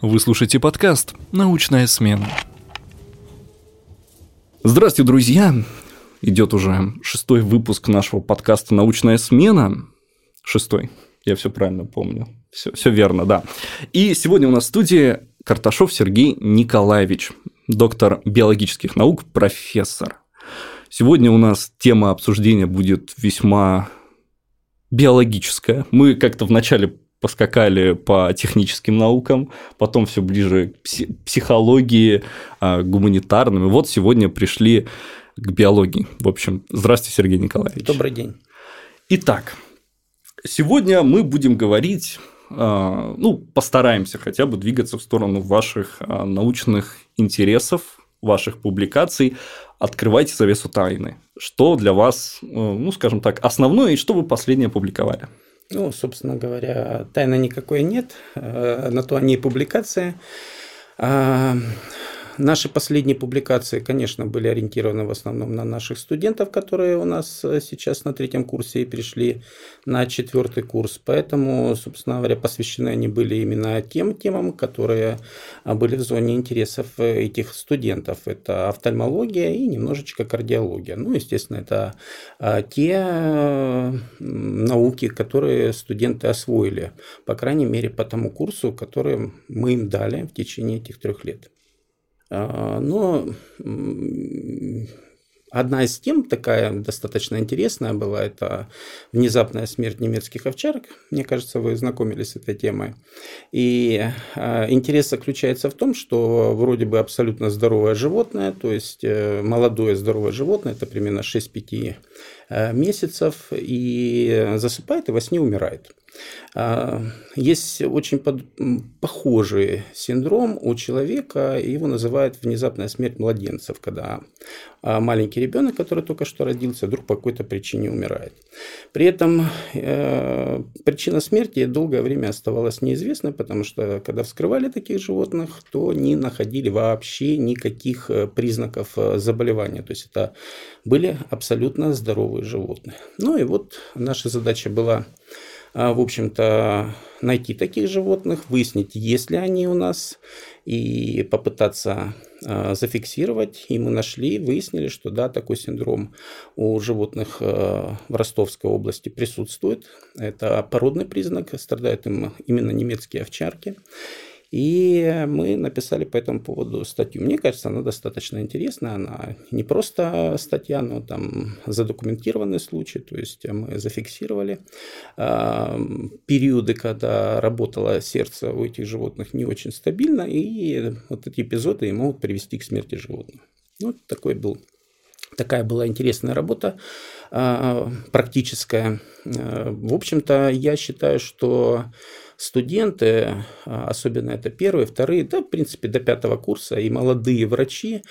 Вы слушаете подкаст «Научная смена». Здравствуйте, друзья! Идет уже шестой выпуск нашего подкаста «Научная смена». Шестой, я все правильно помню. Все, все верно, да. И сегодня у нас в студии Карташов Сергей Николаевич, доктор биологических наук, профессор. Сегодня у нас тема обсуждения будет весьма биологическая. Мы как-то вначале поскакали по техническим наукам, потом все ближе к психологии, а, гуманитарным. И вот сегодня пришли к биологии. В общем, здравствуйте, Сергей Николаевич. Добрый день. Итак, сегодня мы будем говорить, а, ну, постараемся хотя бы двигаться в сторону ваших а, научных интересов, ваших публикаций. Открывайте завесу тайны. Что для вас, ну, скажем так, основное и что вы последнее публиковали? Ну, собственно говоря, тайны никакой нет, э, на то они и публикации. Наши последние публикации, конечно, были ориентированы в основном на наших студентов, которые у нас э, сейчас на третьем курсе и перешли на четвертый курс. Поэтому, собственно говоря, посвящены они были именно тем темам, которые а, были в зоне интересов э, этих студентов. Это офтальмология и немножечко кардиология. Ну, естественно, это те э, науки, которые студенты освоили, по крайней мере, по тому курсу, который мы им дали в течение этих трех лет. А, но Одна из тем, такая достаточно интересная была, это внезапная смерть немецких овчарок. Мне кажется, вы знакомились с этой темой. И а, интерес заключается в том, что вроде бы абсолютно здоровое животное, то есть э, молодое здоровое животное, это примерно 6-5 э, месяцев, и засыпает и во сне умирает. А, есть очень под... похожий синдром у человека, его называют внезапная смерть младенцев, когда а, маленький ребенок, который только что родился, вдруг по какой-то причине умирает. При этом э, причина смерти долгое время оставалась неизвестной, потому что когда вскрывали таких животных, то не находили вообще никаких э, признаков э, заболевания. То есть это были абсолютно здоровые животные. Ну и вот наша задача была в общем-то, найти таких животных, выяснить, есть ли они у нас, и попытаться а, зафиксировать. И мы нашли, выяснили, что да, такой синдром у животных а, в Ростовской области присутствует. Это породный признак, страдают им именно немецкие овчарки. И мы написали по этому поводу статью. Мне кажется, она достаточно интересная. Она не просто статья, но там задокументированный случай. То есть мы зафиксировали э, периоды, когда работало сердце у этих животных не очень стабильно. И вот эти эпизоды могут привести к смерти животных. Вот такой был Такая была интересная работа, практическая. В общем-то, я считаю, что студенты, а, особенно это первые, вторые, да, в принципе, до пятого курса, и молодые врачи,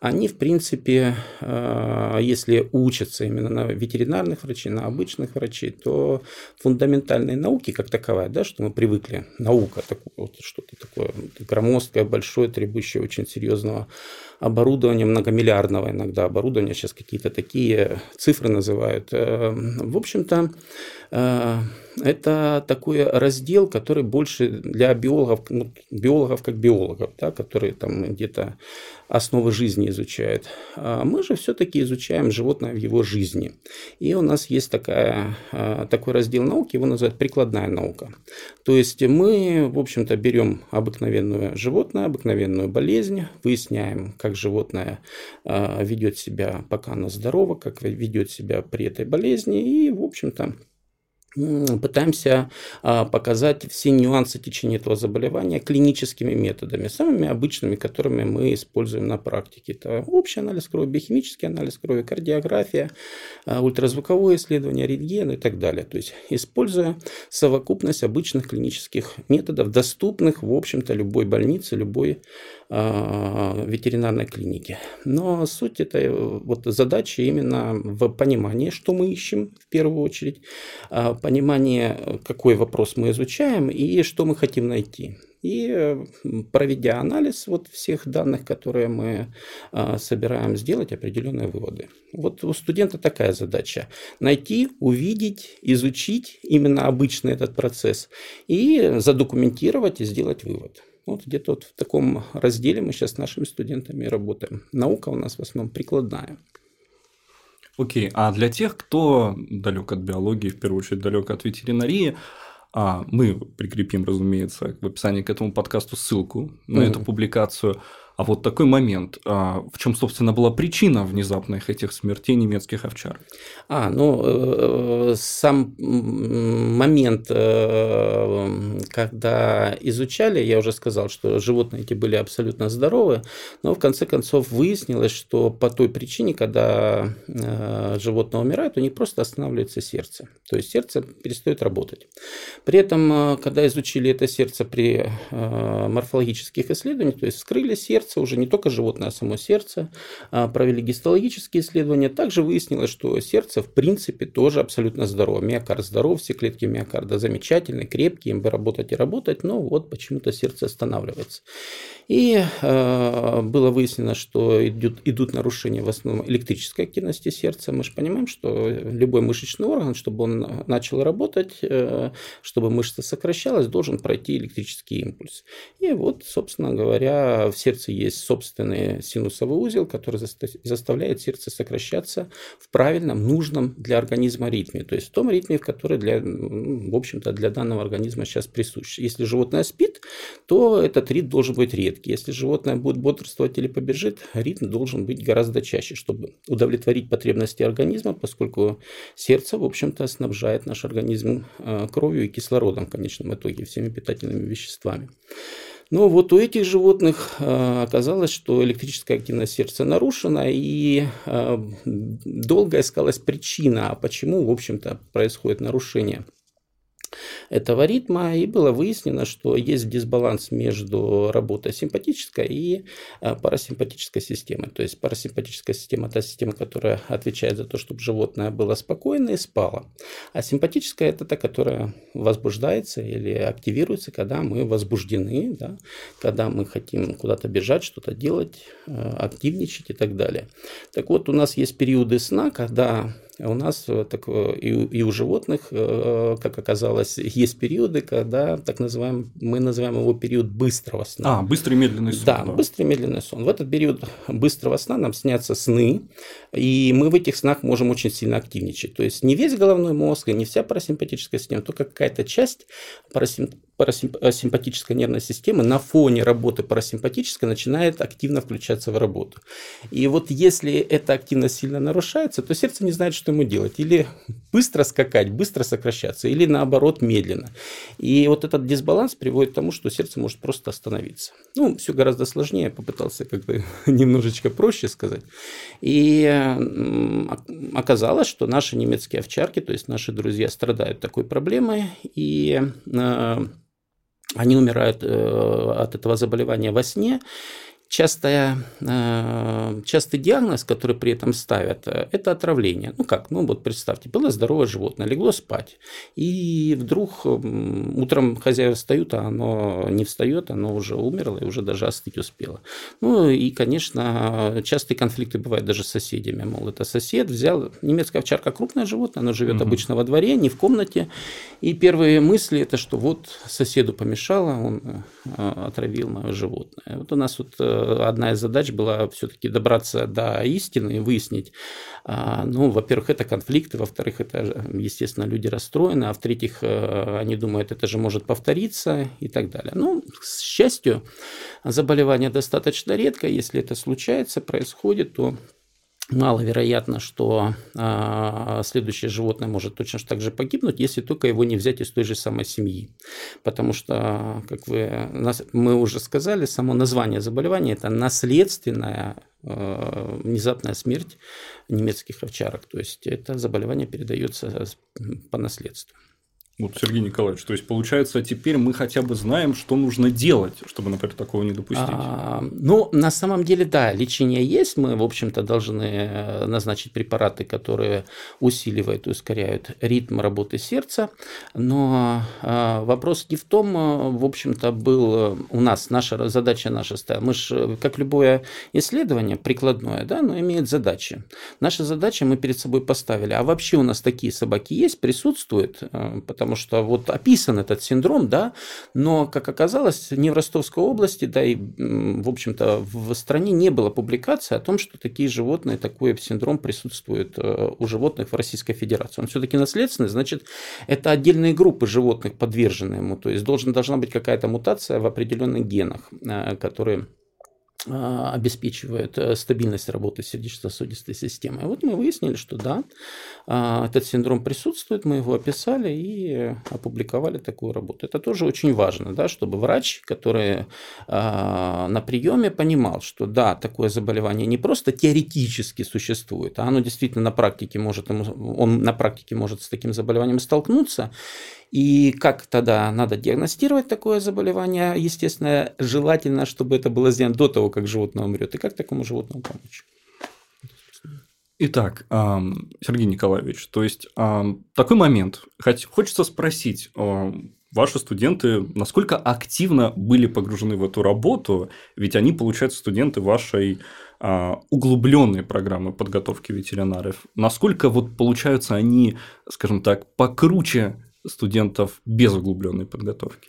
они, в принципе, а, если учатся именно на ветеринарных врачей, на обычных врачей, то фундаментальные науки, как таковая, да, что мы привыкли, наука, вот что-то такое громоздкое, большое, требующее очень серьезного оборудования, многомиллиардного иногда оборудования, сейчас какие-то такие цифры называют. Э, в общем-то, э, это такой раздел, который больше для биологов, ну, биологов как биологов, да, которые там где-то основы жизни изучают. А мы же все-таки изучаем животное в его жизни. И у нас есть такая, а, такой раздел науки, его называют прикладная наука. То есть мы, в общем-то, берем обыкновенное животное, обыкновенную болезнь, выясняем, как животное а, ведет себя, пока оно здорово, как ведет себя при этой болезни, и, в общем-то, пытаемся а, показать все нюансы течения этого заболевания клиническими методами, самыми обычными, которыми мы используем на практике. Это общий анализ крови, биохимический анализ крови, кардиография, а, ультразвуковое исследование, рентген и так далее. То есть, используя совокупность обычных клинических методов, доступных, в общем-то, любой больнице, любой ветеринарной клинике. Но суть этой вот задачи именно в понимании, что мы ищем в первую очередь, а, понимание, какой вопрос мы изучаем и что мы хотим найти. И проведя анализ вот всех данных, которые мы собираем, сделать определенные выводы. Вот у студента такая задача. Найти, увидеть, изучить именно обычный этот процесс и задокументировать и сделать вывод. Вот где-то вот в таком разделе мы сейчас с нашими студентами работаем. Наука у нас в основном прикладная. Окей, а для тех, кто далек от биологии, в первую очередь далек от ветеринарии, а мы прикрепим, разумеется, в описании к этому подкасту ссылку на mm-hmm. эту публикацию. А вот такой момент, а, в чем, собственно, была причина внезапных этих смертей немецких овчар? А, ну, э, сам момент, э, когда изучали, я уже сказал, что животные эти были абсолютно здоровы, но в конце концов выяснилось, что по той причине, когда э, животное умирает, у них просто останавливается сердце. То есть сердце перестает работать. При этом, когда изучили это сердце при морфологических исследованиях, то есть вскрыли сердце, сердце, уже не только животное, а само сердце, а, провели гистологические исследования. Также выяснилось, что сердце в принципе тоже абсолютно здорово. Миокард здоров, все клетки миокарда замечательные, крепкие, им бы работать и работать, но вот почему-то сердце останавливается. И э, было выяснено, что идут, идут нарушения в основном электрической активности сердца. Мы же понимаем, что любой мышечный орган, чтобы он начал работать, э, чтобы мышца сокращалась, должен пройти электрический импульс. И вот, собственно говоря, в сердце есть собственный синусовый узел, который заставляет сердце сокращаться в правильном, нужном для организма ритме. То есть в том ритме, в который, для, в общем-то, для данного организма сейчас присущ. Если животное спит, то этот ритм должен быть редкий. Если животное будет бодрствовать или побежит, ритм должен быть гораздо чаще, чтобы удовлетворить потребности организма, поскольку сердце, в общем-то, снабжает наш организм э, кровью и кислородом в конечном итоге, всеми питательными веществами. Но вот у этих животных э, оказалось, что электрическая активность сердца нарушена, и э, долго искалась причина, почему, в общем-то, происходит нарушение этого ритма, и было выяснено, что есть дисбаланс между работой симпатической и э, парасимпатической системой. То есть парасимпатическая система – та система, которая отвечает за то, чтобы животное было спокойно и спало. А симпатическая – это та, которая возбуждается или активируется, когда мы возбуждены, да, когда мы хотим куда-то бежать, что-то делать, э, активничать и так далее. Так вот, у нас есть периоды сна, когда у нас э, так, и, и у животных, как оказалось, есть периоды, когда так называем, мы называем его период быстрого сна. А, быстрый медленный сон. Да, да, быстрый медленный сон. В этот период быстрого сна нам снятся сны, и мы в этих снах можем очень сильно активничать. То есть не весь головной мозг, и не вся парасимпатическая система, только какая-то часть парасим парасимпатической нервной системы на фоне работы парасимпатической начинает активно включаться в работу. И вот если эта активность сильно нарушается, то сердце не знает, что ему делать. Или быстро скакать, быстро сокращаться, или наоборот медленно. И вот этот дисбаланс приводит к тому, что сердце может просто остановиться. Ну, все гораздо сложнее, попытался как бы немножечко проще сказать. И оказалось, что наши немецкие овчарки, то есть наши друзья, страдают такой проблемой, и э, они умирают э, от этого заболевания во сне, частая, э, частый диагноз, который при этом ставят, э, это отравление. Ну как, ну вот представьте, было здоровое животное, легло спать, и вдруг утром хозяева встают, а оно не встает, оно уже умерло и уже даже остыть успело. Ну и, конечно, частые конфликты бывают даже с соседями. Мол, это сосед взял, немецкая овчарка крупное животное, оно живет угу. обычно во дворе, не в комнате, и первые мысли это, что вот соседу помешало, он э, отравил мое животное. Вот у нас вот одна из задач была все-таки добраться до истины и выяснить, а, ну, во-первых, это конфликты, во-вторых, это, естественно, люди расстроены, а в-третьих, э, они думают, это же может повториться и так далее. Ну, к счастью, заболевание достаточно редко, если это случается, происходит, то маловероятно, что а, следующее животное может точно так же погибнуть, если только его не взять из той же самой семьи. Потому что, как вы, мы уже сказали, само название заболевания – это наследственная а, внезапная смерть немецких овчарок. То есть это заболевание передается по наследству. Вот, Сергей Николаевич, то есть получается, теперь мы хотя бы знаем, что нужно делать, чтобы, например, такого не допустить. А, ну, на самом деле, да, лечение есть. Мы, в общем-то, должны э, назначить препараты, которые усиливают и ускоряют ритм работы сердца. Но а, вопрос не в том, э, в общем-то, был у нас, наша задача наша стояла. Мы же, как любое исследование прикладное, да, но имеет задачи. Наша задача мы перед собой поставили. А вообще у нас такие собаки есть, присутствуют, потому потому что вот описан этот синдром, да, но, как оказалось, не в Ростовской области, да и, в общем-то, в стране не было публикации о том, что такие животные, такой синдром присутствует э, у животных в Российской Федерации. Он все-таки наследственный, значит, это отдельные группы животных подвержены ему, то есть должен, должна быть какая-то мутация в определенных генах, э, которые обеспечивает э, стабильность работы сердечно-сосудистой системы. Вот мы выяснили, что да, а, этот синдром присутствует, мы его описали и опубликовали такую работу. Это тоже очень важно, да, чтобы врач, который а, на приеме понимал, что да, такое заболевание не просто теоретически существует, а оно действительно на практике может, он на практике может с таким заболеванием столкнуться, и как тогда надо диагностировать такое заболевание? Естественно, желательно, чтобы это было сделано до того, как животное умрет. И как такому животному помочь? Итак, Сергей Николаевич, то есть такой момент. Хочется спросить, ваши студенты насколько активно были погружены в эту работу, ведь они, получаются, студенты вашей углубленной программы подготовки ветеринаров. Насколько вот получаются они, скажем так, покруче студентов без углубленной подготовки?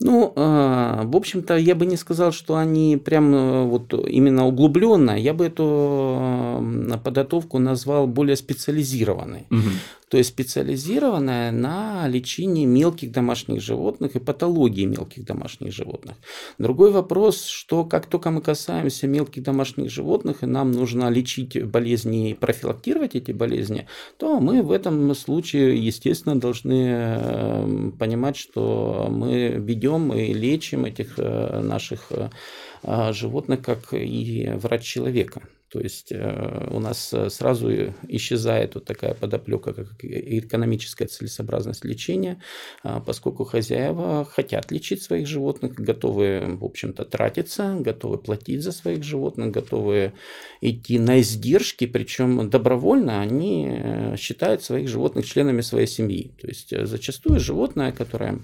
Ну, а, в общем-то, я бы не сказал, что они прям э, вот именно углубленно. Я бы эту подготовку назвал более специализированной. Угу то есть специализированная на лечении мелких домашних животных и патологии мелких домашних животных. Другой вопрос, что как только мы касаемся мелких домашних животных, и нам нужно лечить болезни и профилактировать эти болезни, то мы в этом случае, естественно, должны э, понимать, что мы ведем и лечим этих э, наших э, животных, как и врач человека. То есть э, у нас э, сразу исчезает вот такая подоплека, как экономическая целесообразность лечения, а, поскольку хозяева хотят лечить своих животных, готовы, в общем-то, тратиться, готовы платить за своих животных, готовы идти на издержки, причем добровольно они э, считают своих животных членами своей семьи. То есть зачастую животное, которое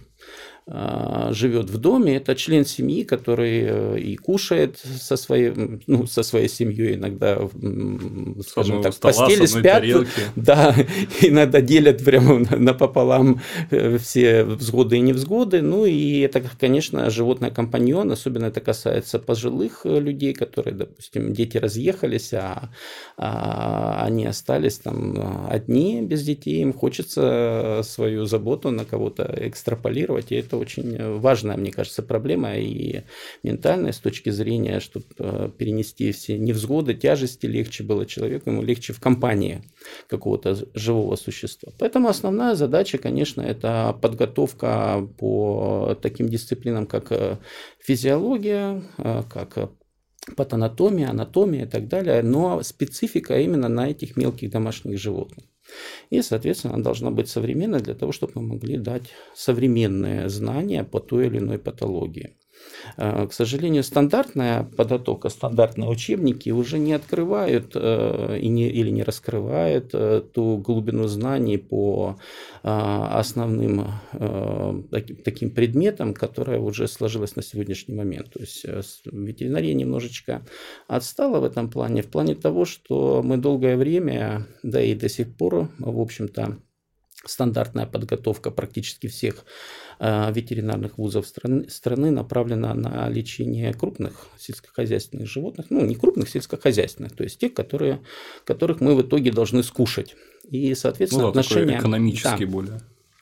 живет в доме, это член семьи, который э, и кушает со своей, ну, со своей семьей иногда, скажем так, в постели спят, тарелки. да, иногда делят прямо напополам э, все взгоды и невзгоды, ну и это, конечно, животное компаньон, особенно это касается пожилых э, людей, которые, допустим, дети разъехались, а, а они остались там одни без детей, им хочется свою заботу на кого-то экстраполировать, и это очень э, важная, мне кажется, проблема и ментальная с точки зрения, чтобы э, перенести все невзгоды, тяжести легче было человеку, ему легче в компании какого-то живого существа. Поэтому основная задача, конечно, это подготовка по таким дисциплинам, как э, физиология, как патанатомия, анатомия и так далее, но специфика именно на этих мелких домашних животных. И, соответственно, она должна быть современной для того, чтобы мы могли дать современные знания по той или иной патологии. Э, к сожалению, стандартная подготовка, стандартные учебники уже не открывают э, и не, или не раскрывают э, ту глубину знаний по основным таким предметам, которая уже сложилась на сегодняшний момент. То есть ветеринария немножечко отстала в этом плане, в плане того, что мы долгое время, да и до сих пор, в общем-то, стандартная подготовка практически всех ветеринарных вузов страны, страны направлена на лечение крупных сельскохозяйственных животных, ну не крупных сельскохозяйственных, то есть тех, которые, которых мы в итоге должны скушать. И, соответственно, ну, да, отношения... Экономически да, более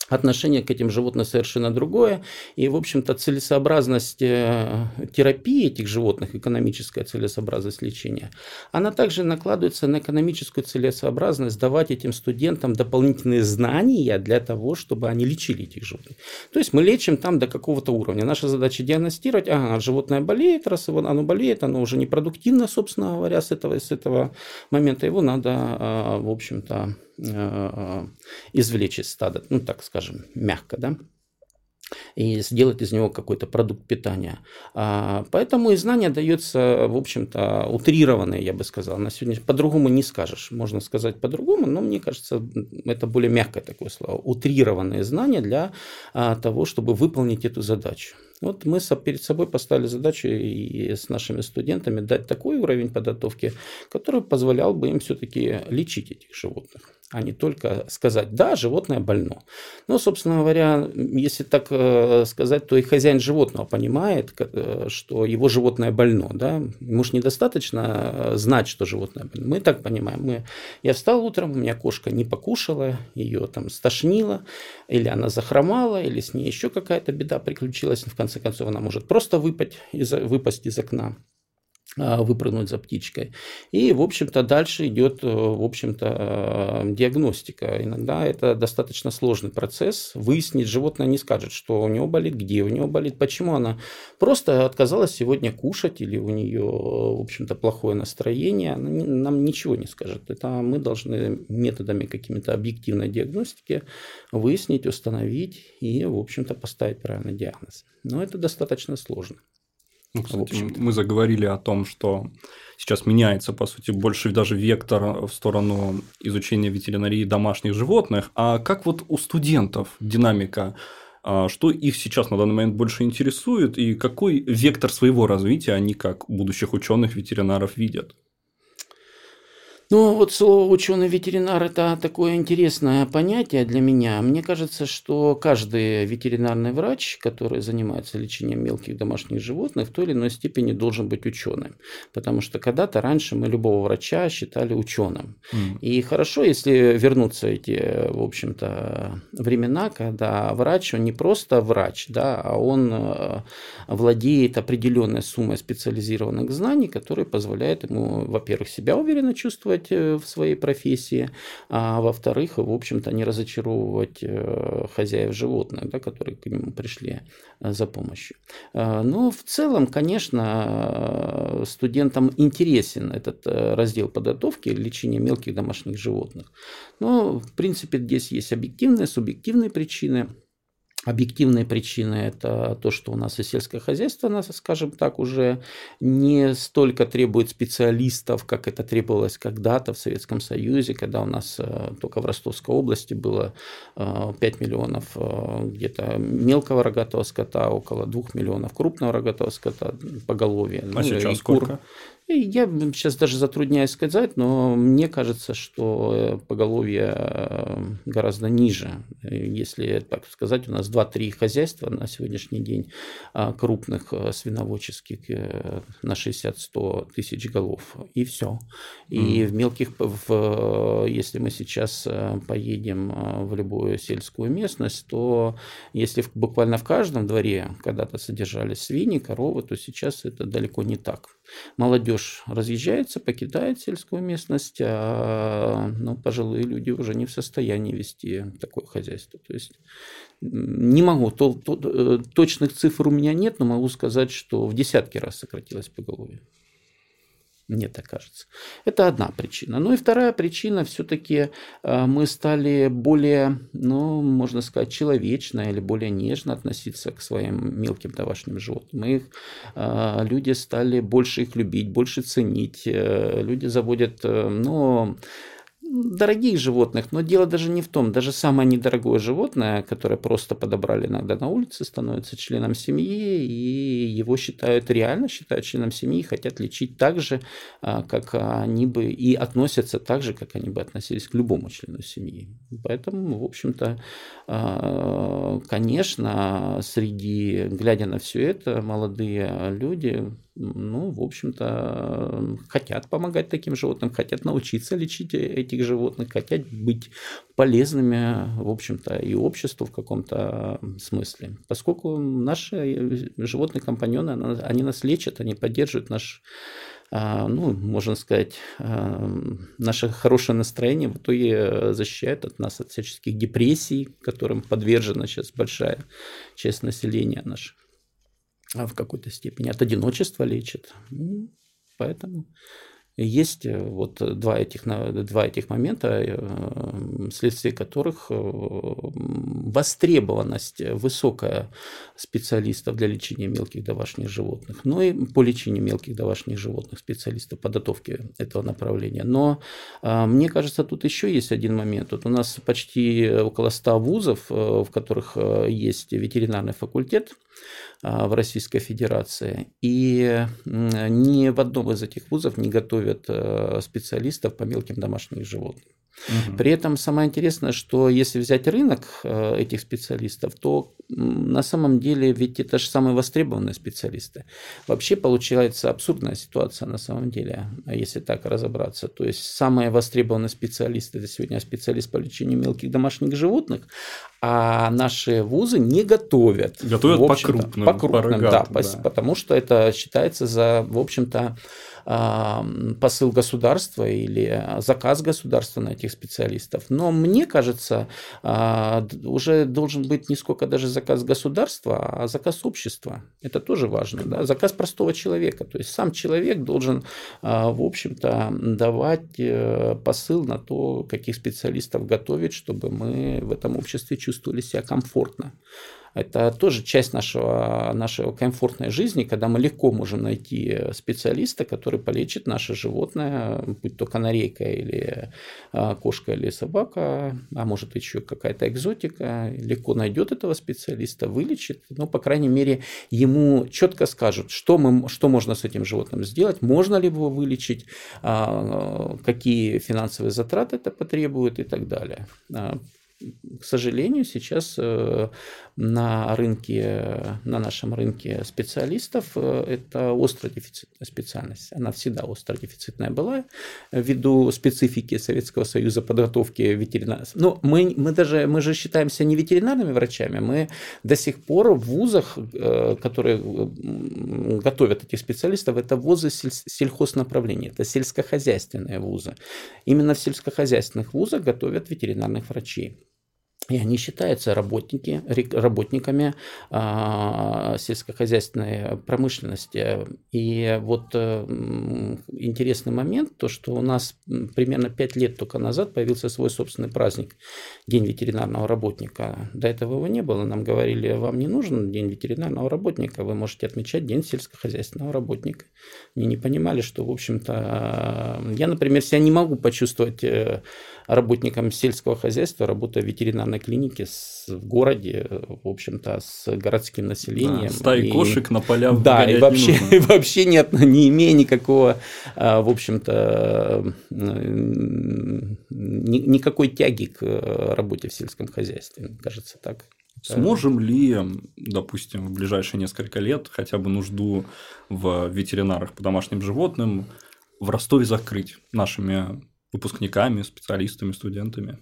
отношение к этим животным совершенно другое. И, в общем-то, целесообразность э, терапии этих животных, экономическая целесообразность лечения, она также накладывается на экономическую целесообразность давать этим студентам дополнительные знания для того, чтобы они лечили этих животных. То есть мы лечим там до какого-то уровня. Наша задача диагностировать, ага, животное болеет, раз оно болеет, оно уже непродуктивно, собственно говоря, с этого, с этого момента его надо, э, в общем-то, извлечь из стада, ну так скажем, мягко, да, и сделать из него какой-то продукт питания. А, поэтому и знание дается, в общем-то, утрированное, я бы сказал. На сегодня по-другому не скажешь. Можно сказать по-другому, но мне кажется, это более мягкое такое слово. Утрированные знания для а, того, чтобы выполнить эту задачу. Вот мы перед собой поставили задачу и с нашими студентами дать такой уровень подготовки, который позволял бы им все-таки лечить этих животных а не только сказать, да, животное больно. Но, собственно говоря, если так э, сказать, то и хозяин животного понимает, э, что его животное больно. Да? Ему же недостаточно э, знать, что животное больно. Мы так понимаем. Мы... Я встал утром, у меня кошка не покушала, ее там стошнило, или она захромала, или с ней еще какая-то беда приключилась. В конце концов, она может просто выпасть из, выпасть из окна. А, выпрыгнуть за птичкой. И, в общем-то, дальше идет, э, в общем-то, э, диагностика. Иногда это достаточно сложный процесс. Выяснить животное не скажет, что у него болит, где у него болит, почему она просто отказалась сегодня кушать или у нее, в общем-то, плохое настроение. Она нам ничего не скажет. Это мы должны методами какими-то объективной диагностики выяснить, установить и, в общем-то, поставить правильный диагноз. Но это достаточно сложно. Ну, кстати, мы заговорили о том, что сейчас меняется, по сути, больше даже вектор в сторону изучения ветеринарии домашних животных. А как вот у студентов динамика? А что их сейчас на данный момент больше интересует и какой вектор своего развития они как будущих ученых ветеринаров видят? Ну, вот слово ученый-ветеринар – это такое интересное понятие для меня. Мне кажется, что каждый ветеринарный врач, который занимается лечением мелких домашних животных, в той или иной степени должен быть ученым. Потому что когда-то раньше мы любого врача считали ученым. Mm. И хорошо, если вернуться эти, в общем-то, времена, когда врач, он не просто врач, да, а он э, владеет определенной суммой специализированных знаний, которые позволяют ему, во-первых, себя уверенно чувствовать, участвовать э, в своей профессии, а во-вторых, в общем-то, не разочаровывать э, хозяев животных, да, которые к нему пришли э, за помощью. Но в целом, конечно, студентам интересен этот раздел подготовки лечения мелких домашних животных. Но, в принципе, здесь есть объективные, субъективные причины – Объективные причины – это то, что у нас и сельское хозяйство, нас, скажем так, уже не столько требует специалистов, как это требовалось когда-то в Советском Союзе, когда у нас э, только в Ростовской области было 5 э, миллионов э, где-то мелкого рогатого скота, около 2 миллионов крупного рогатого скота поголовья. А ну, сейчас сколько? Я сейчас даже затрудняюсь сказать, но мне кажется, что э, поголовье э, гораздо ниже. Если так сказать, у нас 2-3 хозяйства на сегодняшний день а, крупных э, свиноводческих на 60-100 тысяч голов. И все. И mm. в мелких, в, если мы сейчас поедем в любую сельскую местность, то если буквально в каждом дворе когда-то содержались свиньи, коровы, то сейчас это далеко не так. Молодежь разъезжается, покидает сельскую местность, а ну, пожилые люди уже не в состоянии вести такое хозяйство. То есть не могу, то, то, э, точных цифр у меня нет, но могу сказать, что в десятки раз сократилось поголовье. Мне так кажется. Это одна причина. Ну и вторая причина, все-таки э, мы стали более, ну, можно сказать, человечно или более нежно относиться к своим мелким домашним животным. Мы их, э, люди стали больше их любить, больше ценить. Э, люди заводят, ну, дорогих животных, но дело даже не в том. Даже самое недорогое животное, которое просто подобрали иногда на улице, становится членом семьи, и его считают, реально считают членом семьи, хотят лечить так же, а, как они бы, и относятся так же, как они бы относились к любому члену семьи. Поэтому, в общем-то, а, конечно, среди, глядя на все это, молодые люди ну, в общем-то, хотят помогать таким животным, хотят научиться лечить этих животных, хотят быть полезными, в общем-то, и обществу в каком-то смысле. Поскольку наши э, животные компаньоны, они нас лечат, они поддерживают наш а, ну, можно сказать, а, наше хорошее настроение в итоге защищает от нас от всяческих депрессий, которым подвержена сейчас большая часть населения нашего. А в какой-то степени. От одиночества лечит. Поэтому есть э, вот два этих, два этих момента, э, вследствие которых э, востребованность высокая специалистов для лечения мелких домашних животных, но и по лечению мелких домашних животных специалистов подготовки этого направления. Но мне кажется, тут еще есть один момент. Вот у нас почти около 100 вузов, в которых есть ветеринарный факультет – в Российской Федерации. И ни в одном из этих вузов не готовят специалистов по мелким домашним животным. Угу. При этом самое интересное, что если взять рынок э, этих специалистов, то на самом деле ведь это же самые востребованные специалисты. Вообще получается абсурдная ситуация на самом деле, если так разобраться. То есть самые востребованные специалисты это сегодня специалист по лечению мелких домашних животных, а наши вузы не готовят. Готовят по крупным. По крупным, да, да, потому что это считается за, в общем-то, посыл государства или заказ государства на этих специалистов. Но мне кажется, а, уже должен быть не сколько даже заказ государства, а заказ общества. Это тоже важно. Да? Заказ простого человека. То есть сам человек должен, а, в общем-то, давать э, посыл на то, каких специалистов готовить, чтобы мы в этом обществе чувствовали себя комфортно. Это тоже часть нашего, нашего комфортной жизни, когда мы легко можем найти специалиста, который полечит наше животное, будь то канарейка или а, кошка или собака, а может еще какая-то экзотика, легко найдет этого специалиста, вылечит, но, по крайней мере, ему четко скажут, что, мы, что можно с этим животным сделать, можно ли его вылечить, а, какие финансовые затраты это потребует и так далее. К сожалению, сейчас э, на рынке, на нашем рынке специалистов э, это остро дефицитная специальность. Она всегда остро дефицитная была ввиду специфики Советского Союза подготовки ветеринаров. Но мы, мы даже мы же считаемся не ветеринарными врачами, мы до сих пор в вузах, э, которые готовят этих специалистов, это вузы сельхознаправления, это сельскохозяйственные вузы. Именно в сельскохозяйственных вузах готовят ветеринарных врачей. И они считаются работники, работниками а, сельскохозяйственной промышленности. И вот э, интересный момент, то, что у нас примерно 5 лет только назад появился свой собственный праздник, День ветеринарного работника. До этого его не было. Нам говорили, вам не нужен День ветеринарного работника, вы можете отмечать День сельскохозяйственного работника. Они не понимали, что, в общем-то, я, например, себя не могу почувствовать э, работником сельского хозяйства, работая в ветеринарной клинике с, в городе, в общем-то, с городским населением. Да, стаи и, кошек на полях Да, и вообще, и вообще нет, не имея никакого, а, в общем-то, никакой тяги к работе в сельском хозяйстве, кажется так. Сможем ли, допустим, в ближайшие несколько лет хотя бы нужду в ветеринарах по домашним животным в Ростове закрыть нашими выпускниками, специалистами, студентами?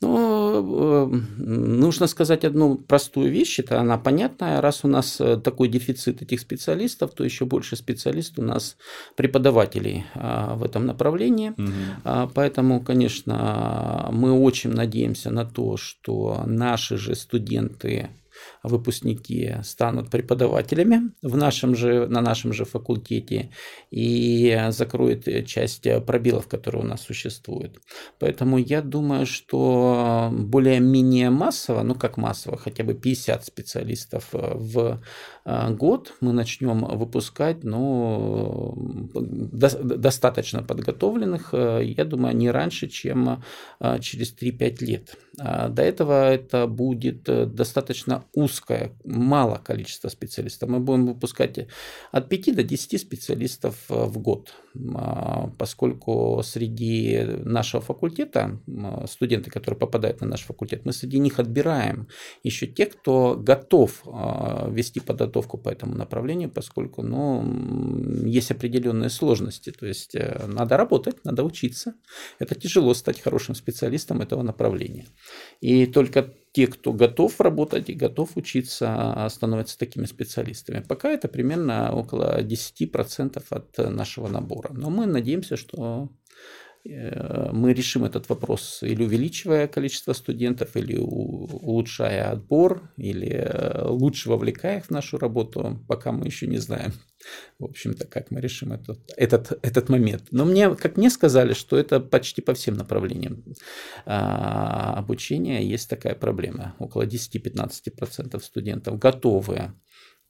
Ну, нужно сказать одну простую вещь, это она понятная. Раз у нас э, такой дефицит этих специалистов, то еще больше специалистов у нас преподавателей а, в этом направлении. Угу. Поэтому, конечно, мы очень надеемся на то, что наши же студенты выпускники станут преподавателями в нашем же, на нашем же факультете и закроют часть пробелов, которые у нас существуют. Поэтому я думаю, что более-менее массово, ну как массово, хотя бы 50 специалистов в а, год мы начнем выпускать ну, достаточно подготовленных, я думаю, не раньше, чем а, через 3-5 лет. А до этого это будет достаточно узкое, мало количество специалистов. Мы будем выпускать от 5 до 10 специалистов в год, поскольку среди нашего факультета, студенты, которые попадают на наш факультет, мы среди них отбираем еще тех, кто готов вести подготовку подготовку по этому направлению, поскольку ну, есть определенные сложности. То есть э, надо работать, надо учиться. Это тяжело стать хорошим специалистом этого направления. И только те, кто готов работать и готов учиться, а, становятся такими специалистами. Пока это примерно около 10% от нашего набора. Но мы надеемся, что Э, мы решим этот вопрос или увеличивая количество студентов, или улучшая отбор, или э, лучше вовлекая их в нашу работу, пока мы еще не знаем, в общем-то, как мы решим этот, этот, этот момент. Но мне, как мне сказали, что это почти по всем направлениям а, обучения есть такая проблема. Около 10-15% студентов готовы Э,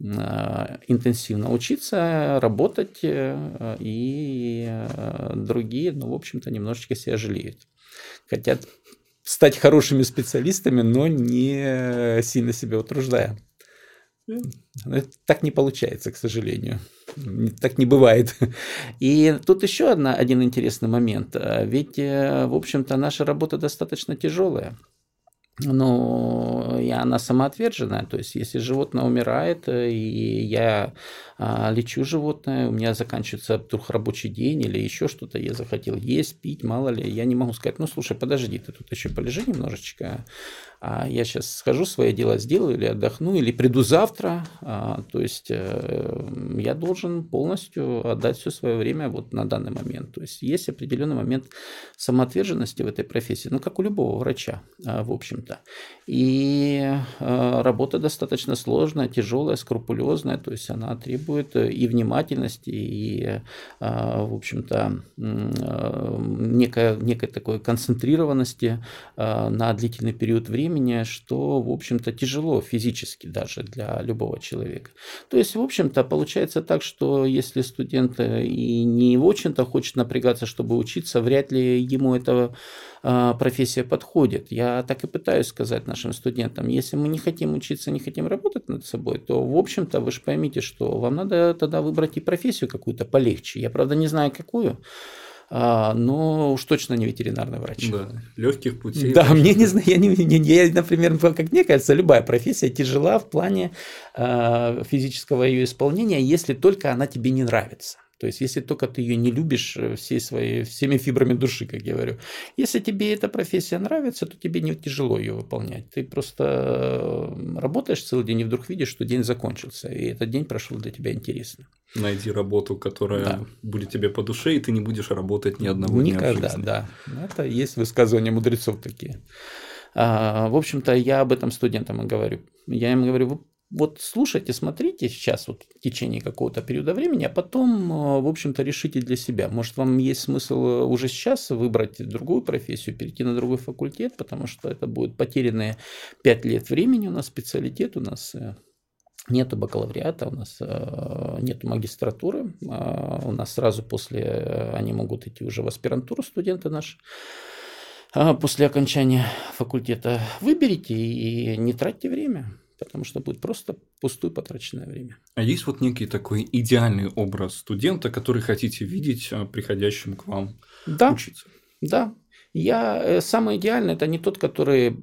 интенсивно учиться, работать, э, и э, другие, ну, в общем-то, немножечко себя жалеют. Хотят стать хорошими специалистами, но не сильно себя утруждая. Так не получается, к сожалению. Так не бывает. И тут еще одна, один интересный момент. Ведь, э, в общем-то, наша работа достаточно тяжелая. Ну, и она самоотверженная. То есть, если животное умирает, э, и я а, лечу животное, у меня заканчивается вдруг рабочий день или еще что-то, я захотел есть, пить, мало ли, я не могу сказать, ну, слушай, подожди, ты тут еще полежи немножечко, а я сейчас схожу, свои дела сделаю, или отдохну, или приду завтра. А, то есть э, я должен полностью отдать все свое время вот на данный момент. То есть есть определенный момент самоотверженности в этой профессии, ну, как у любого врача, а, в общем-то. И а, работа достаточно сложная, тяжелая, скрупулезная, то есть она требует и внимательности, и, в общем-то, некой, некой такой концентрированности на длительный период времени, времени, что, в общем-то, тяжело физически даже для любого человека. То есть, в общем-то, получается так, что если студент и не очень-то хочет напрягаться, чтобы учиться, вряд ли ему эта а, профессия подходит. Я так и пытаюсь сказать нашим студентам, если мы не хотим учиться, не хотим работать над собой, то, в общем-то, вы же поймите, что вам надо тогда выбрать и профессию какую-то полегче. Я, правда, не знаю, какую, а, но уж точно не ветеринарный врач. Да, легких путей. Да, мне не знаю, я, не, не, я, например, как мне кажется, любая профессия тяжела в плане э, физического ее исполнения, если только она тебе не нравится. То есть, если только ты ее не любишь э, всей своей, всеми фибрами души, как я говорю. Если тебе эта профессия нравится, то тебе не тяжело ее выполнять. Ты просто э, работаешь целый день и вдруг видишь, что день закончился, и этот день прошел для тебя интересно. Найди работу, которая да. будет тебе по душе, и ты не будешь работать ни одного Никогда, дня жизни. да. Это есть высказывания мудрецов такие. А, в общем-то, я об этом студентам и говорю. Я им говорю, вы вот слушайте, смотрите сейчас вот в течение какого-то периода времени, а потом, э, в общем-то, решите для себя. Может, вам есть смысл э, уже сейчас выбрать другую профессию, перейти на другой факультет, потому что это будет потерянные 5 лет времени у нас, специалитет у нас э, Нету бакалавриата, у нас нету магистратуры, у нас сразу после, они могут идти уже в аспирантуру студенты наши, а после окончания факультета. Выберите и не тратьте время потому что будет просто пустое потраченное время. А есть вот некий такой идеальный образ студента, который хотите видеть а, приходящим к вам да, учиться? Да, я э, самый идеальный это не тот, который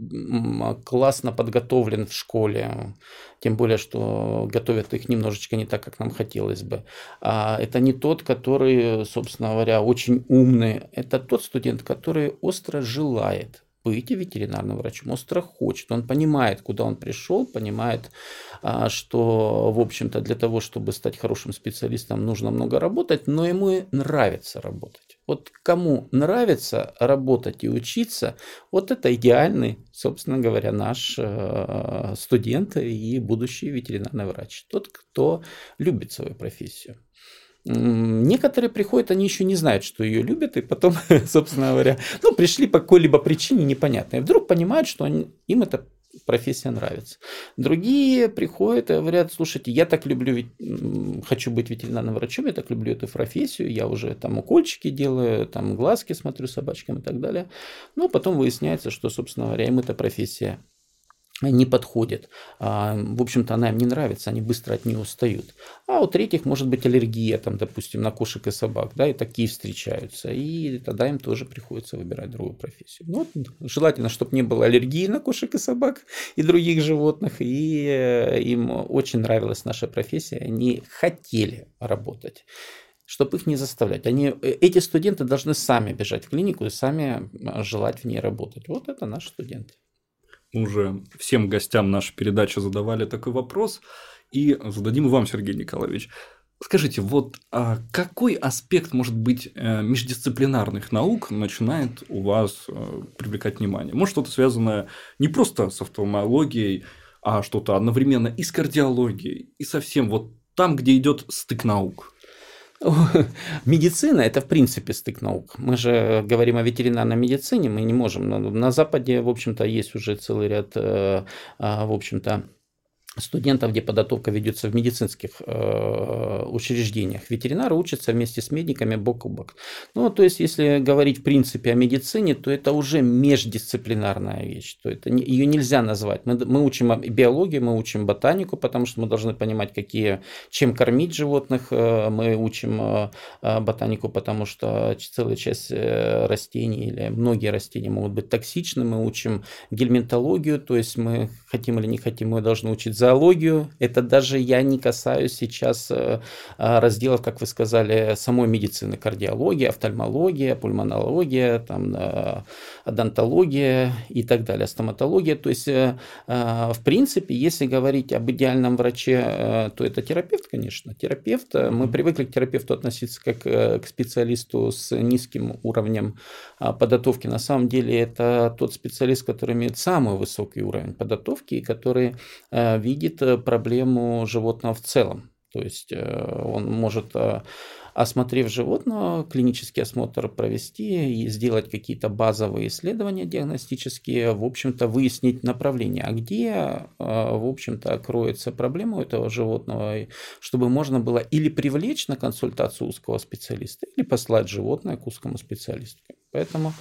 классно подготовлен в школе, тем более, что готовят их немножечко не так, как нам хотелось бы. А это не тот, который, собственно говоря, очень умный. Это тот студент, который остро желает быть ветеринарным врачом. Остро хочет, он понимает, куда он пришел, понимает, а, что, в общем-то, для того, чтобы стать хорошим специалистом, нужно много работать, но ему нравится работать. Вот кому нравится работать и учиться, вот это идеальный, собственно говоря, наш э, студент и будущий ветеринарный врач. Тот, кто любит свою профессию. Некоторые приходят, они еще не знают, что ее любят, и потом, собственно говоря, ну, пришли по какой-либо причине непонятной. Вдруг понимают, что они, им эта профессия нравится. Другие приходят и говорят, слушайте, я так люблю, хочу быть ветеринарным врачом, я так люблю эту профессию, я уже там укольчики делаю, там глазки смотрю собачкам и так далее. Но потом выясняется, что, собственно говоря, им эта профессия не подходит. А, в общем-то, она им не нравится, они быстро от нее устают. А у третьих может быть аллергия, там, допустим, на кошек и собак, да, и такие встречаются. И тогда им тоже приходится выбирать другую профессию. Ну, желательно, чтобы не было аллергии на кошек и собак и других животных. И э, им очень нравилась наша профессия, они хотели работать чтобы их не заставлять. Они, э, эти студенты должны сами бежать в клинику и сами желать в ней работать. Вот это наши студенты уже всем гостям нашей передачи задавали такой вопрос, и зададим вам, Сергей Николаевич. Скажите, вот а какой аспект, может быть, э, междисциплинарных наук начинает у вас э, привлекать внимание? Может, что-то связанное не просто с офтальмологией, а что-то одновременно и с кардиологией, и совсем вот там, где идет стык наук? Медицина – это, в принципе, стык наук. Мы же говорим о ветеринарной медицине, мы не можем. На Западе, в общем-то, есть уже целый ряд, э, а, в общем-то, студентов, где подготовка ведется в медицинских э, учреждениях. Ветеринары учатся вместе с медиками бок о бок. Ну, то есть, если говорить в принципе о медицине, то это уже междисциплинарная вещь. То это, ее нельзя назвать. Мы, мы учим биологию, мы учим ботанику, потому что мы должны понимать, какие, чем кормить животных. Э, мы учим э, э, ботанику, потому что целая часть растений или многие растения могут быть токсичны. Мы учим гельминтологию, то есть мы хотим или не хотим, мы должны учить зоологию. Это даже я не касаюсь сейчас э, а, разделов, как вы сказали, самой медицины, кардиология, офтальмология, пульмонология, там, э, одонтология и так далее, стоматология. То есть, э, в принципе, если говорить об идеальном враче, то это терапевт, конечно. Терапевт, мы привыкли к терапевту относиться как к специалисту с низким уровнем а, подготовки. На самом деле это тот специалист, который имеет самый высокий уровень подготовки и который видит видит э, проблему животного в целом. То есть э, он может, э, осмотрев животного, клинический осмотр провести и сделать какие-то базовые исследования диагностические, в общем-то, выяснить направление, а где, в общем-то, кроется проблема у этого животного, чтобы можно было или привлечь на консультацию узкого специалиста, или послать животное к узкому специалисту. Поэтому,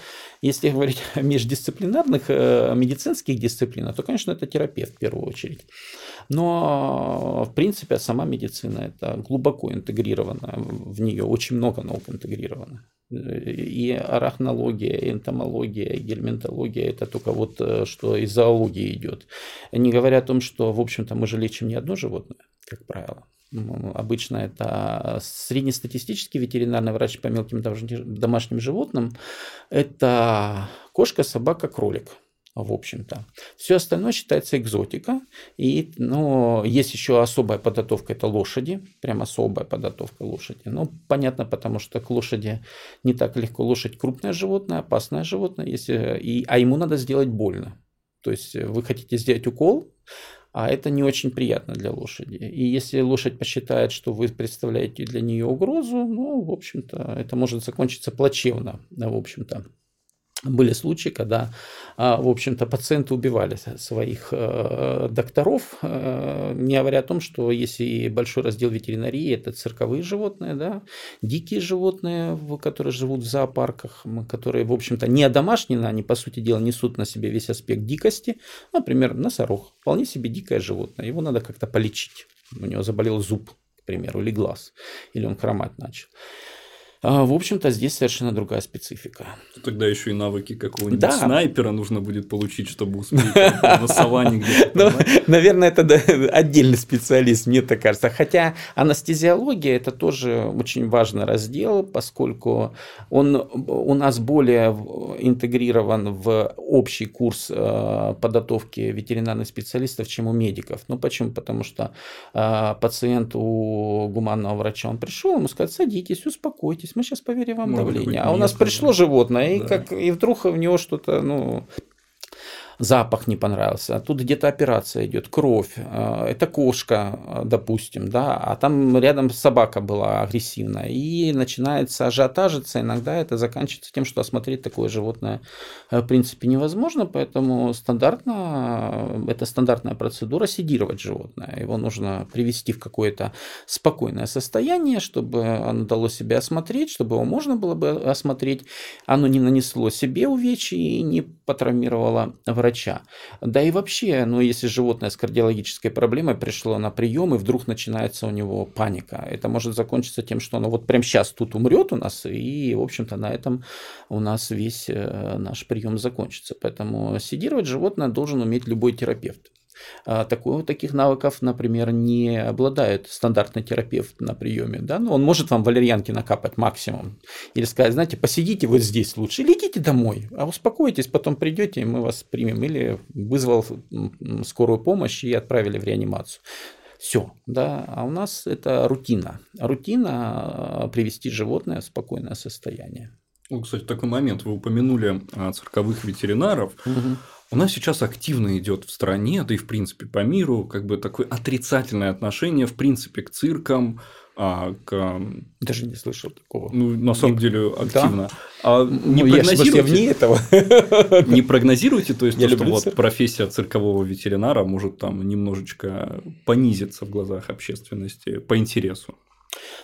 если говорить о междисциплинарных медицинских дисциплинах, то, конечно, это терапевт в первую очередь. Но, в принципе, сама медицина это глубоко интегрирована, в нее очень много наук интегрировано. И арахнология, и энтомология, и гельминтология – это только вот э, что из зоологии идет. Не говоря о том, что, в общем-то, мы же лечим не одно животное, как правило. Обычно это среднестатистический ветеринарный врач по мелким домашним животным. Это кошка, собака, кролик – в общем-то. Все остальное считается экзотика. И, ну, есть еще особая подготовка, это лошади, прям особая подготовка лошади. Ну, понятно, потому что к лошади не так легко. Лошадь крупное животное, опасное животное, если, и, а ему надо сделать больно. То есть вы хотите сделать укол, а это не очень приятно для лошади. И если лошадь посчитает, что вы представляете для нее угрозу, ну, в общем-то, это может закончиться плачевно, в общем-то были случаи, когда, а, в общем-то, пациенты убивали своих э, докторов, э, не говоря о том, что если большой раздел ветеринарии – это цирковые животные, да, дикие животные, которые живут в зоопарках, которые, в общем-то, не домашние, они, по сути дела, несут на себе весь аспект дикости. Например, носорог – вполне себе дикое животное, его надо как-то полечить. У него заболел зуб, к примеру, или глаз, или он хромать начал. А, в общем-то, здесь совершенно другая специфика. Тогда еще и навыки какого-нибудь да. снайпера нужно будет получить, чтобы успеть на саванне где-то. Ну, наверное, это отдельный специалист, мне так кажется. Хотя анестезиология – это тоже очень важный раздел, поскольку он у нас более интегрирован в общий курс э, подготовки ветеринарных специалистов, чем у медиков. Ну, почему? Потому что э, пациент у гуманного врача, он пришел, ему сказать, садитесь, успокойтесь, мы сейчас поверим вам Может давление. Быть, а у нас пришло животное, и, да. как, и вдруг в него что-то, ну, запах не понравился, тут где-то операция идет, кровь, а, это кошка, а, допустим, да, а там рядом собака была агрессивная, и начинается ажиотажиться, иногда это заканчивается тем, что осмотреть такое животное э, в принципе невозможно, поэтому стандартно, это стандартная процедура седировать животное, его нужно привести в какое-то спокойное состояние, чтобы оно дало себя осмотреть, чтобы его можно было бы осмотреть, оно не нанесло себе увечья и не потравмировало врача врача. Да и вообще, ну, если животное с кардиологической проблемой пришло на прием, и вдруг начинается у него паника, это может закончиться тем, что оно вот прямо сейчас тут умрет у нас, и, в общем-то, на этом у нас весь э, наш прием закончится. Поэтому седировать животное должен уметь любой терапевт. А, такой, таких навыков, например, не обладает стандартный терапевт на приеме. Да? Ну, он может вам валерьянки накапать максимум. Или сказать, знаете, посидите вот здесь лучше, или идите домой, а успокойтесь, потом придете, и мы вас примем. Или вызвал скорую помощь и отправили в реанимацию. Все, да, а у нас это рутина. Рутина а, привести животное в спокойное состояние. Ну, кстати, такой момент. Вы упомянули а, цирковых ветеринаров. Угу. У нас сейчас активно идет в стране, да и в принципе по миру, как бы такое отрицательное отношение в принципе к циркам, а, к... Даже не слышал такого. Ну, на самом деле, активно. Да? А не ну, прогнозируете... Я, вне этого. Не прогнозируете, то есть, я то, что вот профессия циркового ветеринара может там немножечко понизиться в глазах общественности по интересу?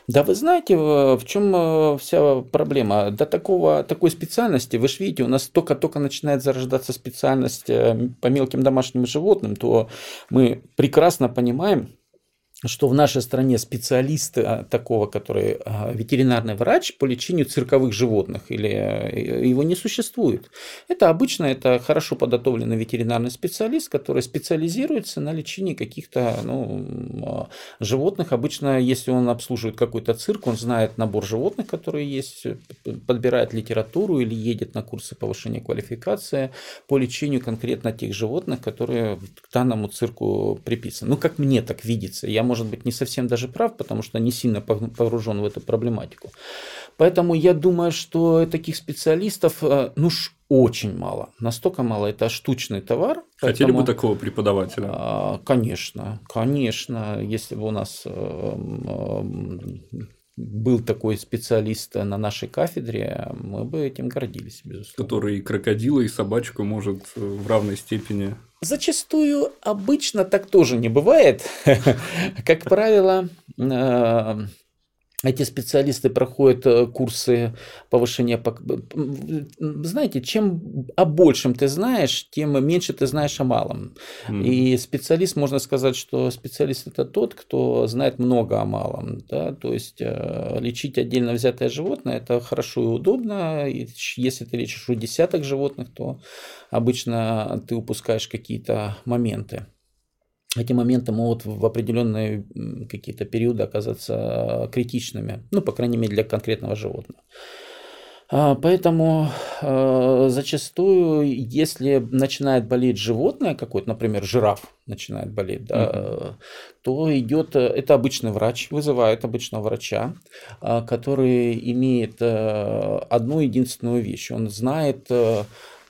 Да вы знаете, в чем э, вся проблема? До такого, такой специальности, вы же видите, у нас только-только начинает зарождаться специальность э, по мелким домашним животным, то мы прекрасно понимаем, что в нашей стране специалист а, такого, который а, ветеринарный врач по лечению цирковых животных, или э, его не существует. Это обычно это хорошо подготовленный ветеринарный специалист, который специализируется на лечении каких-то ну, а, животных. Обычно, если он обслуживает какой-то цирк, он знает набор животных, которые есть, подбирает литературу или едет на курсы повышения квалификации по лечению конкретно тех животных, которые к данному цирку приписаны. Ну, как мне так видится. Я, может быть, не совсем даже прав, потому что не сильно погружен в эту проблематику. Поэтому я думаю, что таких специалистов, э, ну очень мало. Настолько мало. Это штучный товар. Хотели поэтому, бы такого преподавателя? А, конечно, конечно. Если бы у нас э, был такой специалист на нашей кафедре, мы бы этим гордились, безусловно. Который и крокодила, и собачку может э, в равной степени Зачастую обычно так тоже не бывает. Как правило, э, эти специалисты проходят э, курсы повышения. Знаете, чем о большем ты знаешь, тем меньше ты знаешь о малом. Mm. И специалист, можно сказать, что специалист это тот, кто знает много о малом. Да? То есть э, лечить отдельно взятое животное это хорошо и удобно. И если ты лечишь у десяток животных, то обычно ты упускаешь какие-то моменты эти моменты могут в определенные какие-то периоды оказаться критичными, ну, по крайней мере, для конкретного животного. А, поэтому э, зачастую, если начинает болеть животное какое-то, например, жираф начинает болеть, да, mm-hmm. то идет, это обычный врач, вызывает обычного врача, а, который имеет э, одну единственную вещь. Он знает Э,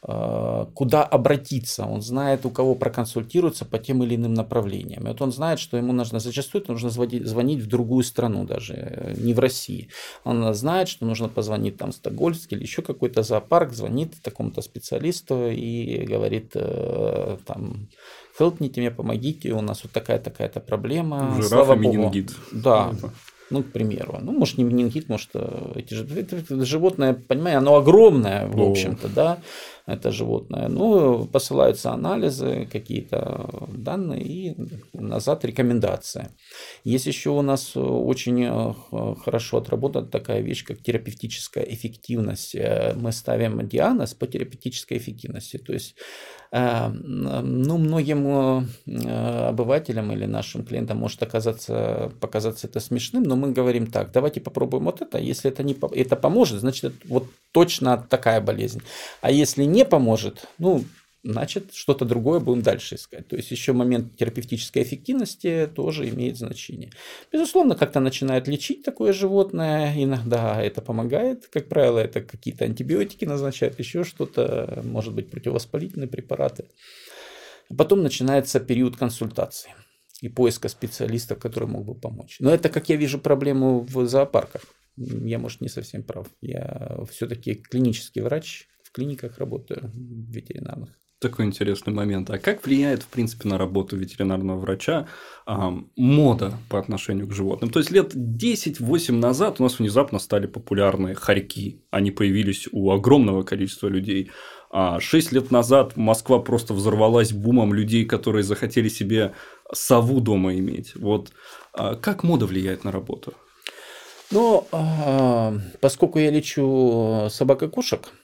куда обратиться, он знает, у кого проконсультироваться по тем или иным направлениям. И вот он знает, что ему нужно зачастую нужно звонить, звонить в другую страну даже, э, не в России. Он знает, что нужно позвонить там в Стокгольмский или еще какой-то зоопарк, звонит такому-то специалисту и говорит э, там хелпните меня, помогите, у нас вот такая-такая-то проблема. Жираф Слава Богу. Да. Ну, к примеру. Ну, может, не менингит, может, эти же, это животное, понимаете, оно огромное, в общем-то, да это животное. Ну, посылаются анализы, какие-то данные и назад рекомендация. Есть еще у нас очень э, хорошо отработана такая вещь, как терапевтическая эффективность. Э, мы ставим диагноз по терапевтической эффективности. То есть ну, многим обывателям или нашим клиентам может оказаться, показаться это смешным, но мы говорим так, давайте попробуем вот это, если это, не, это поможет, значит, вот точно такая болезнь. А если не поможет, ну, значит, что-то другое будем дальше искать. То есть еще момент терапевтической эффективности тоже имеет значение. Безусловно, как-то начинают лечить такое животное, иногда это помогает. Как правило, это какие-то антибиотики назначают, еще что-то, может быть, противовоспалительные препараты. Потом начинается период консультации и поиска специалистов, который мог бы помочь. Но это, как я вижу, проблему в зоопарках. Я, может, не совсем прав. Я все-таки клинический врач, в клиниках работаю ветеринарных. Такой интересный момент. А как влияет, в принципе, на работу ветеринарного врача а, мода по отношению к животным? То есть, лет 10-8 назад у нас внезапно стали популярны хорьки. Они появились у огромного количества людей. А 6 лет назад Москва просто взорвалась бумом людей, которые захотели себе сову дома иметь. Вот а как мода влияет на работу? Ну, а, поскольку я лечу собак и кошек, Э,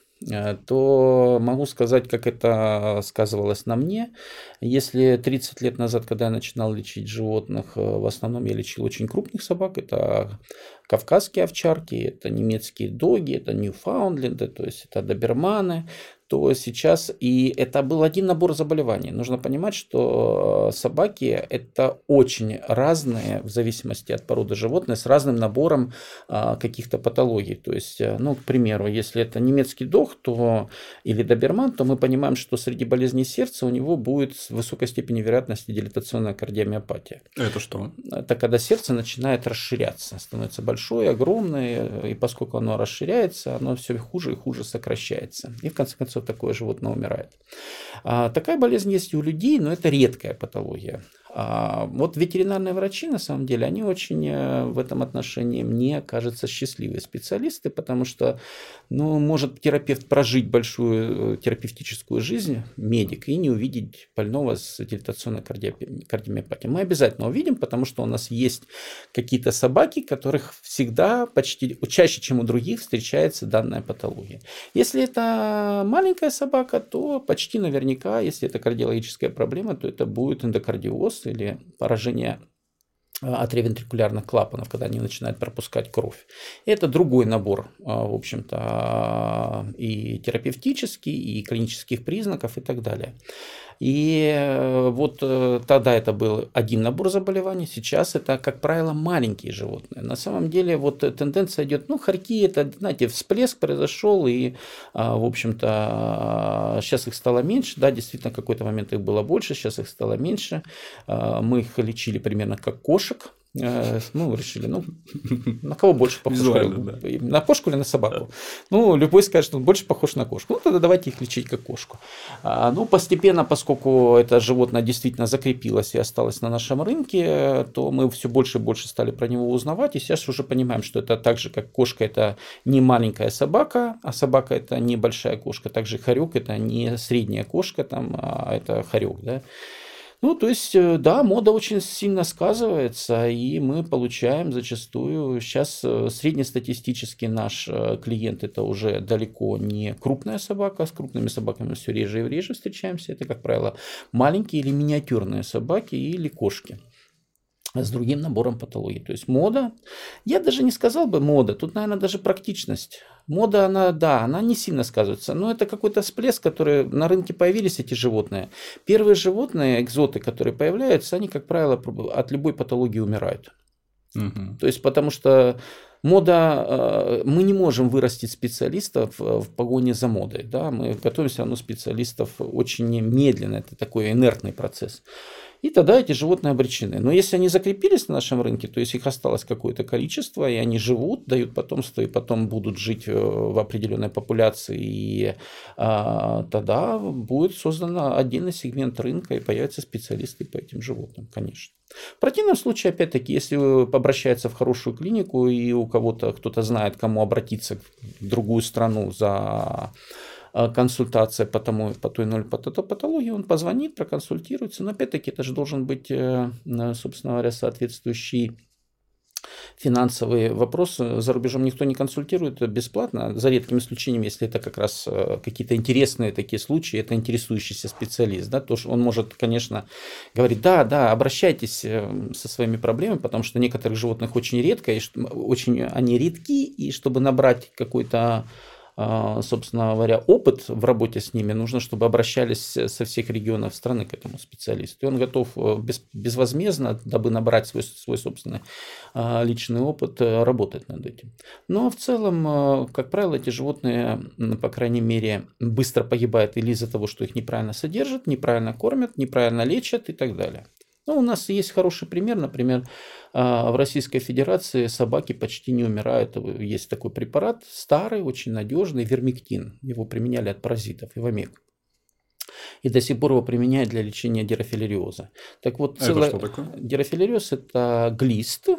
то могу сказать, как это сказывалось на мне. Если 30 лет назад, когда я начинал лечить животных, э, в основном я лечил очень крупных собак, это кавказские овчарки, это немецкие доги, это ньюфаундленды, то есть это доберманы, то сейчас и это был один набор заболеваний. Нужно понимать, что собаки это очень разные в зависимости от породы животных с разным набором а, каких-то патологий. То есть, э, ну, к примеру, если это немецкий дог, то или доберман, то мы понимаем, что среди болезней сердца у него будет с высокой степенью вероятности дилатационная кардиомиопатия. Это что? Это когда сердце начинает расширяться, становится большое, огромное, и поскольку оно расширяется, оно все хуже и хуже сокращается. И в конце концов такое животное умирает. А, такая болезнь есть и у людей, но это редкая патология. А, вот ветеринарные врачи, на самом деле, они очень э, в этом отношении, мне кажется, счастливые специалисты, потому что, ну, может терапевт прожить большую э, терапевтическую жизнь, медик, и не увидеть больного с дилатационной кардиомиопатией. Мы обязательно увидим, потому что у нас есть какие-то собаки, которых всегда, почти чаще, чем у других, встречается данная патология. Если это маленькая собака, то почти наверняка, если это кардиологическая проблема, то это будет эндокардиоз, или поражение э, атревентрикулярных клапанов, когда они начинают пропускать кровь. Это другой набор, э, в общем-то, э, и терапевтический, и клинических признаков и так далее. И э, вот э, тогда это был один набор заболеваний, сейчас это, как правило, маленькие животные. На самом деле вот тенденция идет, ну, хорьки, это, знаете, всплеск произошел, и, а, в общем-то, сейчас их стало меньше, да, действительно, какой-то момент их было больше, сейчас их стало меньше. А, мы их лечили примерно как кошек, Э, ну, решили, ну, на кого больше похож? да. На кошку или на собаку? Да. Ну, любой скажет, что он больше похож на кошку. Ну, тогда давайте их лечить как кошку. А, ну, постепенно, поскольку это животное действительно закрепилось и осталось на нашем рынке, то мы все больше и больше стали про него узнавать. И сейчас уже понимаем, что это так же, как кошка, это не маленькая собака, а собака это не большая кошка. Также хорек это не средняя кошка, там, а это хорек, да. Ну, то есть, э, да, мода очень сильно сказывается, и мы получаем зачастую, сейчас э, среднестатистически наш э, клиент это уже далеко не крупная собака, с крупными собаками все реже и реже встречаемся, это, как правило, маленькие или миниатюрные собаки или кошки с другим набором патологий. То есть мода, я даже не сказал бы мода, тут, наверное, даже практичность. Мода, она, да, она не сильно сказывается, но это какой-то всплеск, который на рынке появились эти животные. Первые животные, экзоты, которые появляются, они, как правило, от любой патологии умирают. Угу. То есть, потому что мода, э, мы не можем вырастить специалистов в погоне за модой. Да? Мы готовимся равно специалистов очень медленно, это такой инертный процесс. И тогда эти животные обречены. Но если они закрепились на нашем рынке, то есть их осталось какое-то количество, и они живут, дают потомство, и потом будут жить э, в определенной популяции, и а, тогда будет создан отдельный сегмент рынка, и появятся специалисты по этим животным, конечно. В противном случае, опять-таки, если обращается в хорошую клинику, и у кого-то кто-то знает, кому обратиться в другую страну за консультация по, тому, по той или по той патологии, он позвонит, проконсультируется. Но опять-таки это же должен быть, э, собственно говоря, соответствующий финансовый вопрос. За рубежом никто не консультирует бесплатно, за редкими исключениями, если это как раз э, какие-то интересные такие случаи, это интересующийся специалист, да, то он может, конечно, говорить, да, да, обращайтесь э, со своими проблемами, потому что некоторых животных очень редко, и очень они редки, и чтобы набрать какой-то собственно говоря, опыт в работе с ними, нужно, чтобы обращались со всех регионов страны к этому специалисту. И он готов э, без, безвозмездно, дабы набрать свой, свой собственный а, личный опыт, э, работать над этим. Но в целом, э, как правило, эти животные, по крайней мере, быстро погибают или из-за того, что их неправильно содержат, неправильно кормят, неправильно лечат и так далее. Ну, у нас есть хороший пример, например, а, в Российской Федерации собаки почти не умирают. Есть такой препарат, старый, очень надежный, вермиктин. Его применяли от паразитов, ивомек. И до сих пор его применяют для лечения дирофилариоза. Так вот, целое... это что такое? Дирофилариоз – это глист,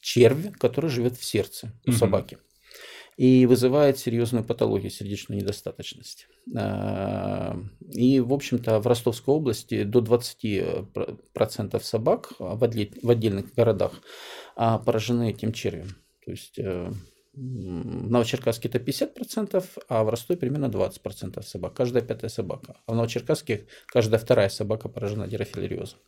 червь, который живет в сердце у угу. собаки и вызывает серьезную патологию сердечной недостаточности. А, и, в общем-то, в Ростовской области до 20% собак в отдельных городах а, поражены этим червем. То есть э, в Новочеркасске это 50%, а в Ростове примерно 20% собак. Каждая пятая собака. А в Новочеркасске каждая вторая собака поражена дирофилариозом.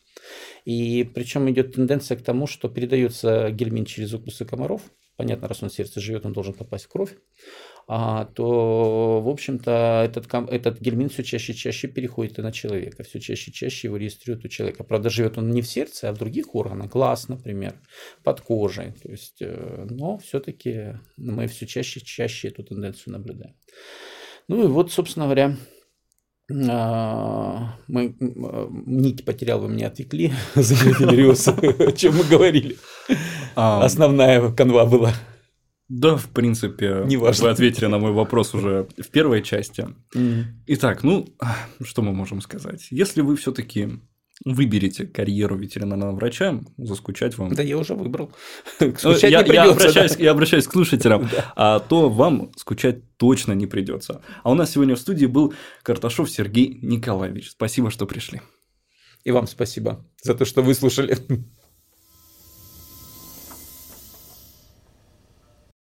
И причем идет тенденция к тому, что передается гельмин через укусы комаров – понятно, раз он в сердце живет, он должен попасть в кровь, а, то, в общем-то, этот, этот гельмин все чаще и чаще переходит и на человека, все чаще и чаще его регистрируют у человека. Правда, живет он не в сердце, а в других органах, глаз, например, под кожей. То есть, э, но все-таки мы все чаще и чаще эту тенденцию наблюдаем. Ну и вот, собственно говоря, а, мы нить потерял, вы меня отвлекли, о чем мы говорили. А, Основная канва была. Да, в принципе, Не важно. вы ответили на мой вопрос уже в первой части. Mm. Итак, ну, что мы можем сказать? Если вы все-таки выберете карьеру ветеринарного врача, заскучать вам. Да, я уже выбрал. Скучать я, не придется. Я обращаюсь, да? я обращаюсь к слушателям, да. а то вам скучать точно не придется. А у нас сегодня в студии был Карташов Сергей Николаевич. Спасибо, что пришли. И вам спасибо за то, что выслушали.